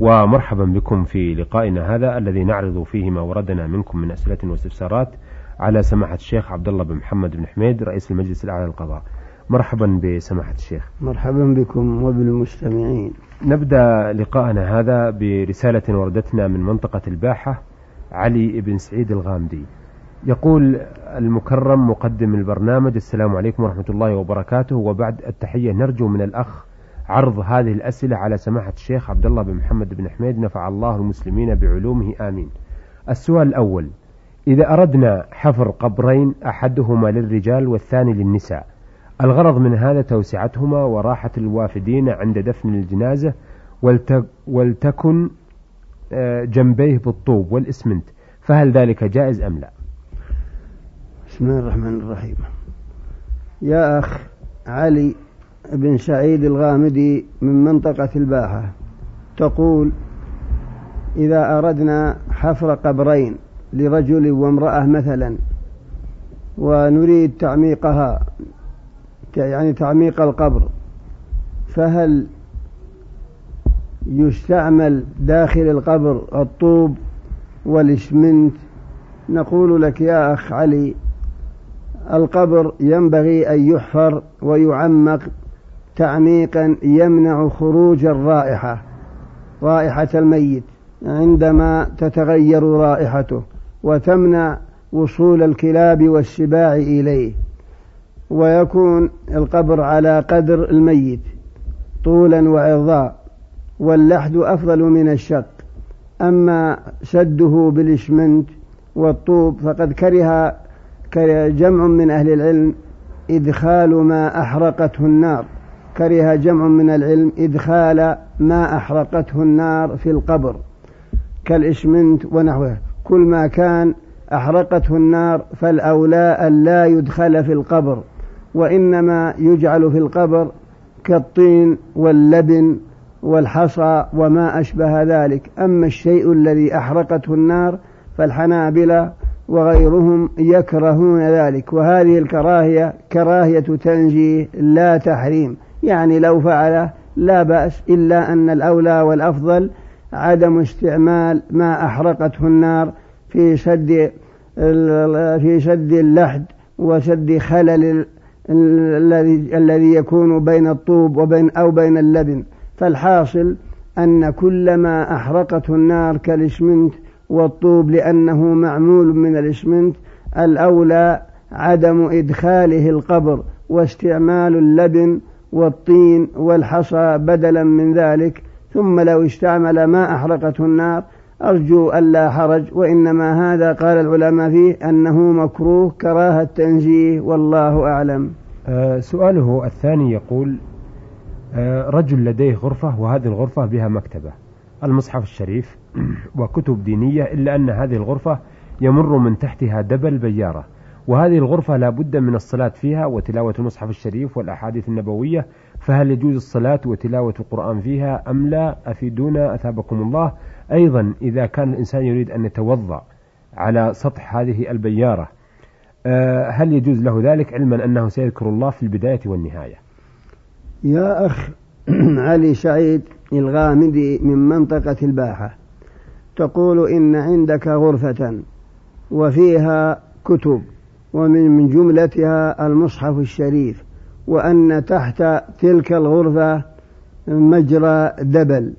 ومرحبا بكم في لقائنا هذا الذي نعرض فيه ما وردنا منكم من أسئلة واستفسارات على سماحة الشيخ عبد الله بن محمد بن حميد رئيس المجلس الأعلى للقضاء. مرحبا بسماحة الشيخ. مرحبا بكم وبالمستمعين. نبدأ لقاءنا هذا برسالة وردتنا من منطقة الباحة علي بن سعيد الغامدي. يقول المكرم مقدم البرنامج السلام عليكم ورحمة الله وبركاته. وبعد التحية نرجو من الأخ عرض هذه الأسئلة على سماحة الشيخ عبد الله بن محمد بن حميد. نفع الله المسلمين بعلومه. آمين. السؤال الأول. إذا أردنا حفر قبرين أحدهما للرجال والثاني للنساء الغرض من هذا توسعتهما وراحة الوافدين عند دفن الجنازة ولتكن آه، جنبيه بالطوب والإسمنت فهل ذلك جائز أم لا؟ بسم الله الرحمن الرحيم. يا أخ علي بن سعيد الغامدي من منطقة الباحة تقول إذا أردنا حفر قبرين لرجل وامرأة مثلا ونريد تعميقها يعني تعميق القبر فهل يستعمل داخل القبر الطوب والإسمنت؟ نقول لك يا أخ علي القبر ينبغي أن يحفر ويعمق تعميقا يمنع خروج الرائحة رائحة الميت عندما تتغير رائحته وتمنع وصول الكلاب والسباع إليه ويكون القبر على قدر الميت طولا وعرضا واللحد أفضل من الشق. أما سده بالإشمنت والطوب فقد كره جمع من أهل العلم إدخال ما أحرقته النار. كره جمع من العلم إدخال ما أحرقته النار في القبر كالإشمنت ونحوه كل ما كان أحرقته النار فالأولى أن لا يدخل في القبر وإنما يجعل في القبر كالطين واللبن والحصى وما أشبه ذلك. أما الشيء الذي أحرقته النار فالحنابلة وغيرهم يكرهون ذلك. وهذه الكراهية كراهية تنجيه لا تحريم. يعني لو فعله لا بأس إلا أن الأولى والأفضل عدم استعمال ما أحرقته النار في شد في شد اللحد وشد خلل الذي الذي يكون بين الطوب وبين أو بين اللبن. فالحاصل أن كل ما أحرقته النار كالإشمنت والطوب لأنه معمول من الإشمنت الأولى عدم إدخاله القبر واستعمال اللبن والطين والحصى بدلا من ذلك ثم لو استعمل ما أحرقته النار أرجو ألا حرج وإنما هذا قال العلماء فيه أنه مكروه كراهة تنزيه والله أعلم. أه سؤاله الثاني يقول أه رجل لديه غرفة وهذه الغرفة بها مكتبة المصحف الشريف وكتب دينية إلا أن هذه الغرفة يمر من تحتها دبل بيارة. وهذه الغرفة لا بد من الصلاة فيها وتلاوة المصحف الشريف والأحاديث النبوية فهل يجوز الصلاة وتلاوة القرآن فيها أم لا؟ أفيدونا أثابكم الله. أيضا إذا كان الإنسان يريد أن يتوضأ على سطح هذه البيارة آه، هل يجوز له ذلك؟ علما أنه سيذكر الله في البداية والنهاية. يا أخ علي سعيد الغامدي من منطقة الباحة. تقول إن عندك غرفة وفيها كتب. ومن من جملتها المصحف الشريف وأن تحت تلك الغرفة مجرى دبل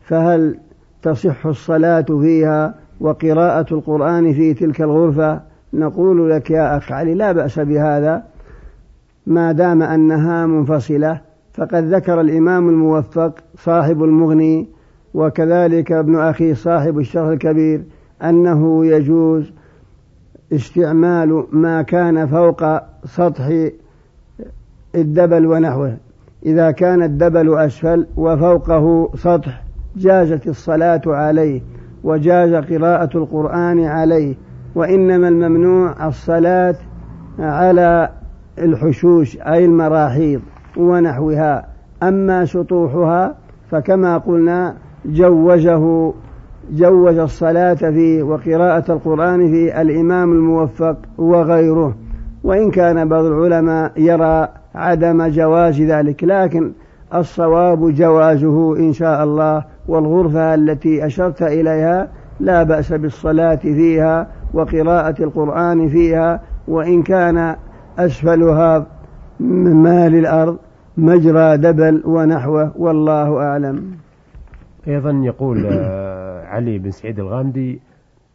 فهل تصح الصلاة فيها وقراءة القرآن في تلك الغرفة؟ نقول لك يا أخ علي لا بأس بهذا. ما دام أنها منفصلة فقد ذكر الإمام الموفق صاحب المغني وكذلك ابن أخي صاحب الشرح الكبير أنه يجوز استعمال ما كان فوق سطح الدبل ونحوه. إذا كان الدبل أسفل وفوقه سطح جازت الصلاة عليه وجاز قراءة القرآن عليه وإنما الممنوع الصلاة على الحشوش أي المراحيض ونحوها. أما سطوحها فكما قلنا جوزه جوز الصلاة فيه وقراءة القرآن فيه الإمام الموفق وغيره وإن كان بعض العلماء يرى عدم جواز ذلك لكن الصواب جوازه إن شاء الله والغرفة التي أشرت إليها لا بأس بالصلاة فيها وقراءة القرآن فيها وإن كان أسفلها مال الأرض مجرى دبل ونحوه والله أعلم. أيضا يقول علي بن سعيد الغامدي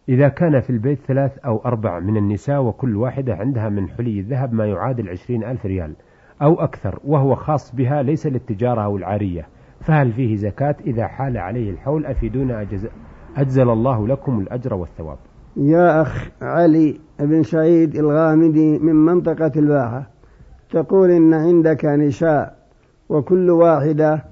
إذا كان في البيت ثلاث أو أربع من النساء وكل واحدة عندها من حلي الذهب ما يعادل عشرين ألف ريال أو أكثر وهو خاص بها ليس للتجارة أو العارية فهل فيه زكاة؟ إذا حال عليه الحول أفيدونا أجز... أجزل الله لكم الأجر والثواب. يا أخ علي بن سعيد الغامدي من منطقة الباحة تقول إن عندك نساء وكل واحدة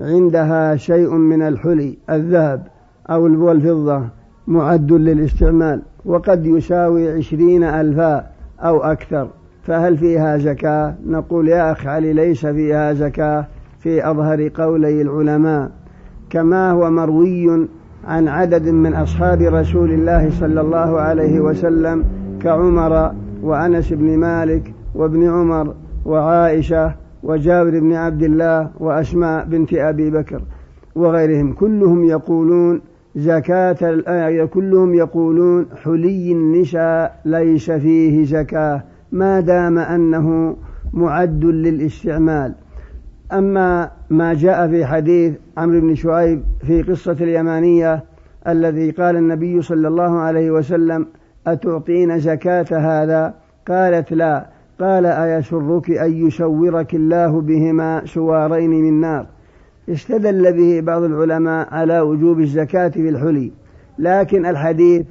عندها شيء من الحلي الذهب أو الفضة معد للاستعمال وقد يساوي عشرين ألفا أو أكثر. فهل فيها زكاة؟ نقول يا أخ علي ليس فيها زكاة في أظهر قولي العلماء. كما هو مروي عن عدد من أصحاب رسول الله صلى الله عليه وسلم كعمر وأنس بن مالك وابن عمر وعائشة وجابر بن عبد الله وأسماء بنت أبي بكر وغيرهم كلهم يقولون زكاة الآية كلهم يقولون حلي النساء ليس فيه زكاة ما دام أنه معد للاستعمال. أما ما جاء في حديث عمرو بن شعيب في قصة اليمانية الذي قال النبي صلى الله عليه وسلم أتعطين زكاة هذا؟ قالت لا. قال أيسرك أن يشورك الله بهما سوارين من نار؟ استدل به بعض العلماء على وجوب الزكاة في الحلي لكن الحديث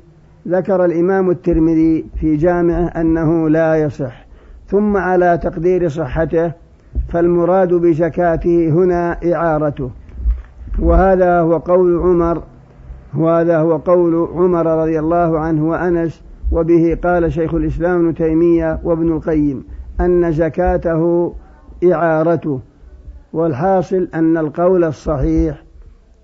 ذكر الإمام الترمذي في جامعه أنه لا يصح ثم على تقدير صحته فالمراد بزكاته هنا إعارته. وهذا هو قول عمر وهذا هو قول عمر رضي الله عنه وأنس وبه قال شيخ الإسلام ابن تيمية وابن القيم أن زكاته إعارته والحاصل أن القول الصحيح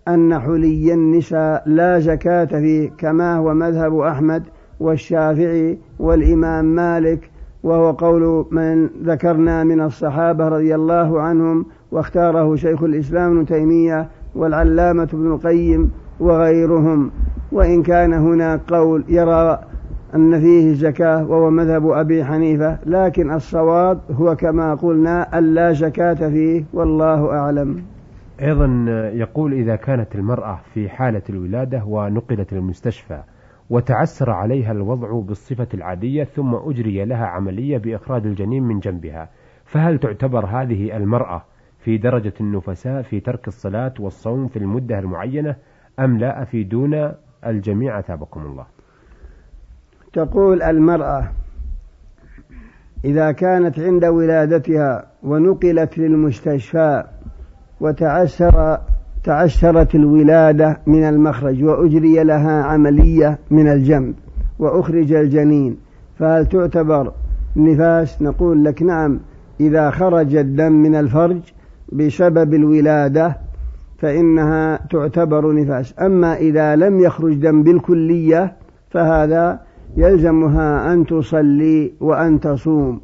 أن حلي النساء لا زكاة فيه كما هو مذهب أحمد والشافعي والإمام مالك وهو قول من ذكرنا من الصحابة رضي الله عنهم واختاره شيخ الإسلام ابن تيمية والعلامة ابن القيم وغيرهم. وإن كان هنا قول يرى أن فيه زكاة وهو مذهب أبي حنيفة لكن الصواب هو كما قلنا أن لا زكاة فيه والله أعلم. أيضا يقول إذا كانت المرأة في حالة الولادة ونقلت للمستشفى وتعسر عليها الوضع بالصفة العادية ثم أجري لها عملية بإخراج الجنين من جنبها فهل تعتبر هذه المرأة في درجة النفساء في ترك الصلاة والصوم في المدة المعينة أم لا؟ أفيدون الجميع أثابكم الله. تقول المرأة إذا كانت عند ولادتها ونقلت للمستشفى وتعسر تعسرت الولادة من المخرج وأجري لها عملية من الجنب وأخرج الجنين فهل تعتبر نفاس؟ نقول لك نعم إذا خرج الدم من الفرج بسبب الولادة فإنها تعتبر نفاس. أما إذا لم يخرج دم بالكلية فهذا يلزمها أن تصلي وأن تصوم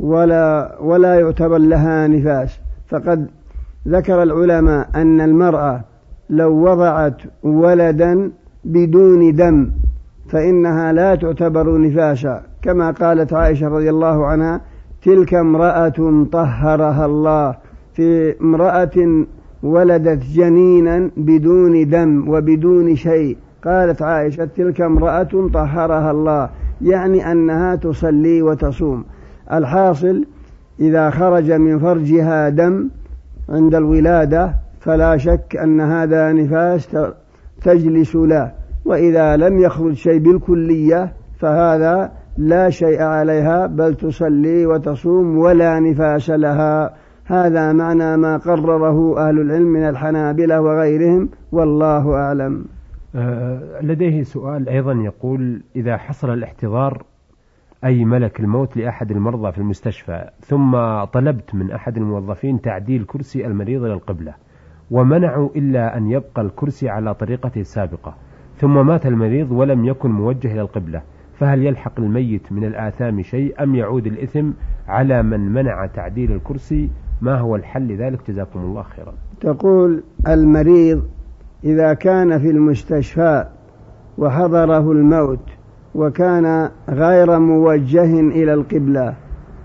ولا ولا يعتبر لها نفاس. فقد ذكر العلماء أن المرأة لو وضعت ولدا بدون دم فإنها لا تعتبر نفاسا. كما قالت عائشة رضي الله عنها تلك امرأة طهرها الله. في امرأة ولدت جنينا بدون دم وبدون شيء. قالت عائشة تلك امرأة طهرها الله يعني أنها تصلي وتصوم. الحاصل إذا خرج من فرجها دم عند الولادة فلا شك أن هذا نفاس تجلس له. وإذا لم يخرج شيء بالكلية فهذا لا شيء عليها بل تصلي وتصوم ولا نفاس لها. هذا معنى ما قرره أهل العلم من الحنابلة وغيرهم والله أعلم. لديه سؤال أيضا يقول إذا حصل الاحتضار أي ملك الموت لأحد المرضى في المستشفى ثم طلبت من أحد الموظفين تعديل كرسي المريض إلى القبلة ومنعوا إلا أن يبقى الكرسي على طريقته السابقة ثم مات المريض ولم يكن موجه إلى القبلة فهل يلحق الميت من الآثام شيء أم يعود الإثم على من منع تعديل الكرسي؟ ما هو الحل لذلك؟ جزاكم الله خيرا. تقول المريض إذا كان في المستشفى وحضره الموت وكان غير موجه إلى القبلة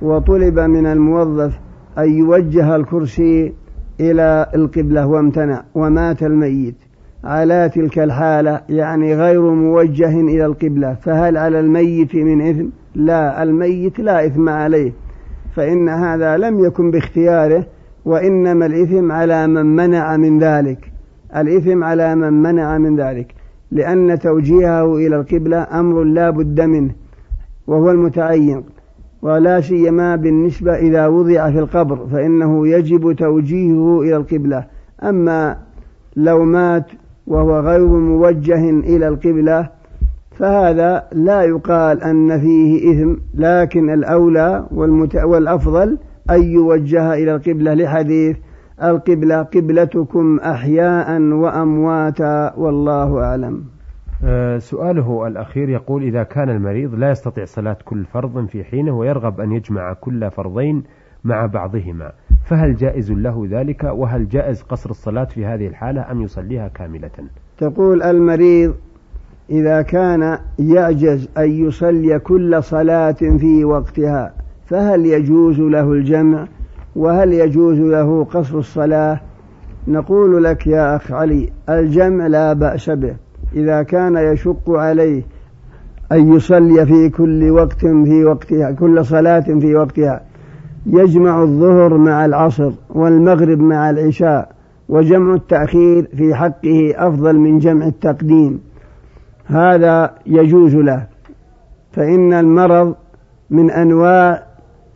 وطلب من الموظف أن يوجه الكرسي إلى القبلة وامتنع ومات الميت على تلك الحالة يعني غير موجه إلى القبلة. فهل على الميت من إثم؟ لا الميت لا إثم عليه. فإن هذا لم يكن باختياره وإنما الإثم على من منع من ذلك. الإثم على من منع من ذلك لأن توجيهه إلى القبلة أمر لا بد منه وهو المتعين ولا سيما بالنسبة إذا وضع في القبر فإنه يجب توجيهه إلى القبلة. أما لو مات وهو غير موجه إلى القبلة فهذا لا يقال أن فيه إثم لكن الأولى والأفضل أن يوجه إلى القبلة لحديث القبلة قبلتكم أحياء وأمواتا والله أعلم. أه سؤاله الأخير يقول إذا كان المريض لا يستطيع صلاة كل فرض في حينه ويرغب أن يجمع كل فرضين مع بعضهما فهل جائز له ذلك؟ وهل جائز قصر الصلاة في هذه الحالة أم يصليها كاملة؟ تقول المريض إذا كان يعجز أن يصلي كل صلاة في وقتها فهل يجوز له الجمع؟ وهل يجوز له قصر الصلاة؟ نقول لك يا أخ علي الجمع لا بأس به إذا كان يشق عليه أن يصلي في كل وقت في وقتها كل صلاة في وقتها. يجمع الظهر مع العصر والمغرب مع العشاء وجمع التأخير في حقه أفضل من جمع التقديم. هذا يجوز له. فإن المرض من أنواع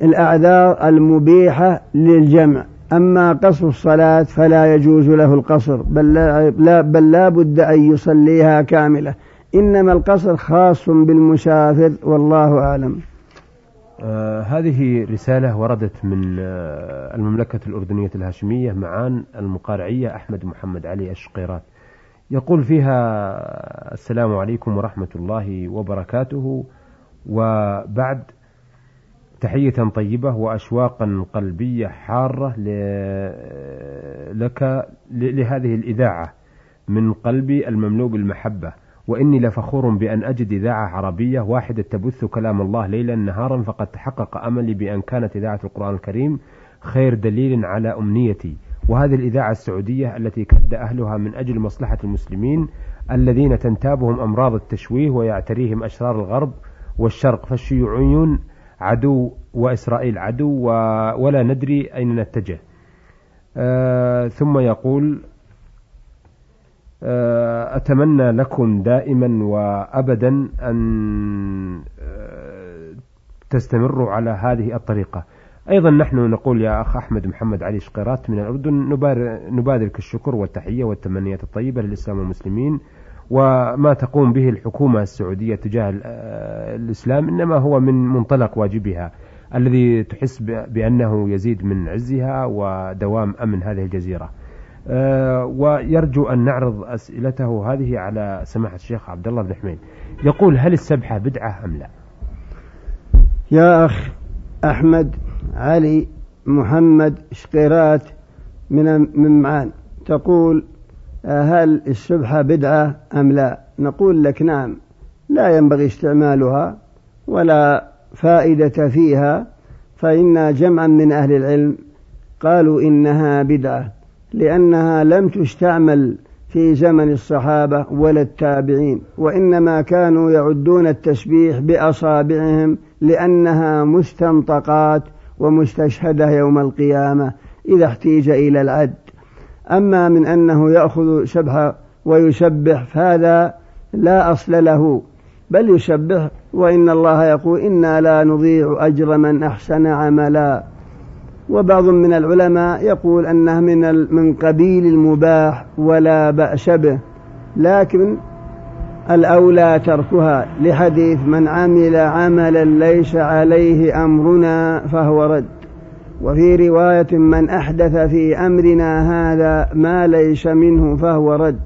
الأعذار المبيحة للجمع. أما قصر الصلاة فلا يجوز له القصر بل لا, بل لا بد أن يصليها كاملة. إنما القصر خاص بالمسافر والله أعلم. آه هذه رسالة وردت من آه المملكة الأردنية الهاشمية معان المقارعية أحمد محمد علي الشقيرات. يقول فيها السلام عليكم ورحمة الله وبركاته. وبعد تحية طيبة وأشواقا قلبية حارة لك لهذه الإذاعة من قلبي المملوء بالمحبة وإني لفخور بأن أجد إذاعة عربية واحدة تبث كلام الله ليلا نهارا فقد تحقق أملي بأن كانت إذاعة القرآن الكريم خير دليل على أمنيتي. وهذه الإذاعة السعودية التي كد أهلها من أجل مصلحة المسلمين الذين تنتابهم أمراض التشويه ويعتريهم أشرار الغرب والشرق فالشيوعيون عدو وإسرائيل عدو ولا ندري أين نتجه. آه ثم يقول آه أتمنى لكم دائما وأبدا أن آه تستمروا على هذه الطريقة. أيضا نحن نقول يا أخ أحمد محمد علي شقيرات من الأردن نبادرك الشكر والتحية والتمنيات الطيبة للإسلام والمسلمين. وما تقوم به الحكومة السعودية تجاه الإسلام إنما هو من منطلق واجبها الذي تحس بأنه يزيد من عزها ودوام أمن هذه الجزيرة. أه ويرجو أن نعرض أسئلته هذه على سماحة الشيخ عبد الله بن حميد. يقول هل السبحة بدعة أم لا؟ يا أخ أحمد علي محمد شقيرات من من معان تقول هل السبحة بدعة أم لا؟ نقول لك نعم. لا ينبغي استعمالها ولا فائدة فيها فإن جمعا من أهل العلم قالوا إنها بدعة لأنها لم تستعمل في زمن الصحابة ولا التابعين وإنما كانوا يعدون التسبيح بأصابعهم لأنها مستنطقات ومستشهدة يوم القيامة إذا احتيج إلى العد. أما من أنه يأخذ سبحة ويسبح فهذا لا أصل له بل يسبح وإن الله يقول إنا لا نضيع أجر من أحسن عملا. وبعض من العلماء يقول أنه من من قبيل المباح ولا بأس به لكن الأولى تركها لحديث من عمل عملا ليس عليه أمرنا فهو رد. وفي رواية من أحدث في أمرنا هذا ما ليس منه فهو رد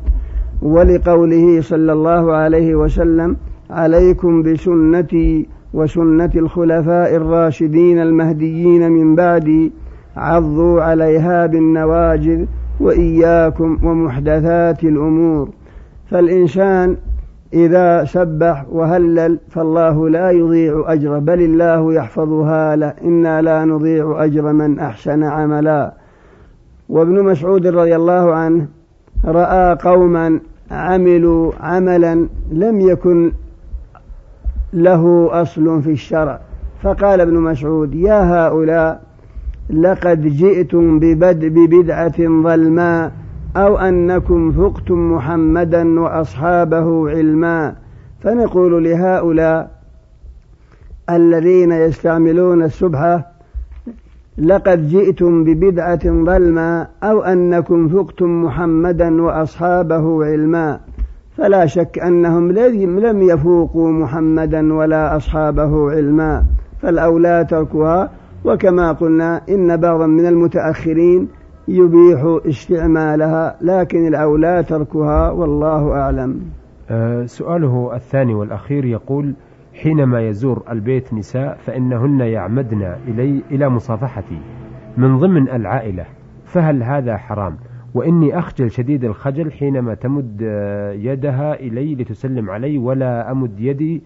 ولقوله صلى الله عليه وسلم عليكم بسنتي وسنة الخلفاء الراشدين المهديين من بعدي عضوا عليها بالنواجذ وإياكم ومحدثات الأمور فالإنسان إذا سبح وهلل فالله لا يضيع أجره بل الله يحفظها له إنا لا نضيع أجر من أحسن عملا. وابن مسعود رضي الله عنه رأى قوما عملوا عملا لم يكن له أصل في الشرع. فقال ابن مسعود يا هؤلاء لقد جئتم ببدعة ظلماء أو أنكم فقتم محمدا وأصحابه علما. فنقول لهؤلاء الذين يستعملون السبحة لقد جئتم ببدعة ظلما أو أنكم فقتم محمدا وأصحابه علما. فلا شك أنهم لم يفوقوا محمدا ولا أصحابه علما. فالأولى تركها وكما قلنا إن بعضا من المتأخرين يبيح استعمالها لكن الأولى تركها والله أعلم. أه سؤاله الثاني والأخير يقول حينما يزور البيت نساء فإنهن يعمدن إلي إلى مصافحتي من ضمن العائلة فهل هذا حرام؟ وإني أخجل شديد الخجل حينما تمد آه، يدها إلي لتسلم علي ولا أمد يدي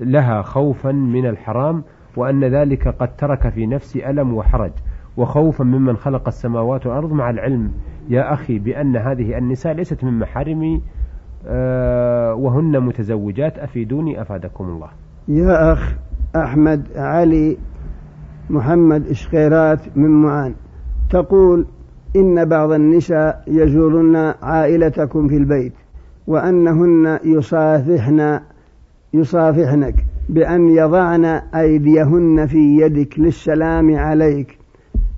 لها خوفا من الحرام وأن ذلك قد ترك في نفسي ألم وحرج. وخوفا ممن خلق السماوات والأرض مع العلم. يا أخي بأن هذه النساء ليست من محارمي آه، وهن متزوجات. أفيدوني؟ أفادكم الله. يا أخ أحمد علي محمد إشخيرات من معان تقول إن بعض النساء يزورن عائلتكم في البيت وأنهن يصافحن يصافحنك بأن يضعن أيديهن في يدك للسلام عليك.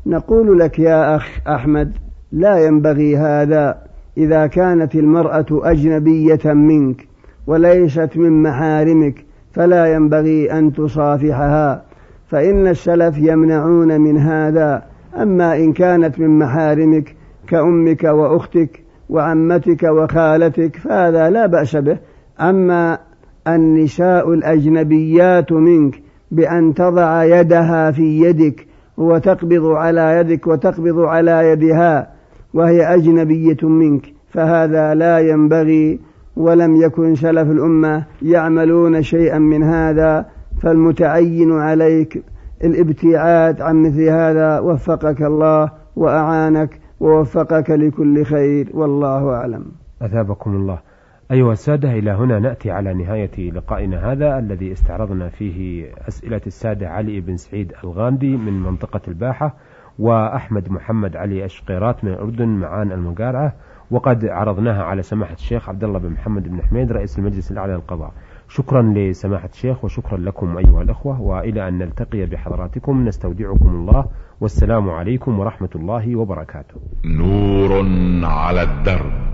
نقول لك يا أخ أحمد لا ينبغي هذا إذا كانت المرأة أجنبية منك وليست من محارمك فلا ينبغي أن تصافحها. فإن السلف يمنعون من هذا أما إن كانت من محارمك كأمك وأختك وعمتك وخالتك فهذا لا بأس به. أما النساء الأجنبيات منك بأن تضع يدها في يدك وتقبض على يدك وتقبض على يدها وهي أجنبية منك فهذا لا ينبغي ولم يكن سلف الأمة يعملون شيئا من هذا فالمتعين عليك الابتعاد عن مثل هذا وفقك الله وأعانك ووفقك لكل خير والله أعلم. أثابكم الله. أيها السادة إلى هنا نأتي على نهاية لقائنا هذا الذي استعرضنا فيه أسئلة السادة علي بن سعيد الغامدي من منطقة الباحة وأحمد محمد علي الشقيرات من الأردن معان المقارعة وقد عرضناها على سماحة الشيخ عبد الله بن محمد بن حميد رئيس المجلس الأعلى للقضاء. شكرا لسماحة الشيخ وشكرا لكم أيها الأخوة وإلى أن نلتقي بحضراتكم نستودعكم الله والسلام عليكم ورحمة الله وبركاته. نور على الدرب.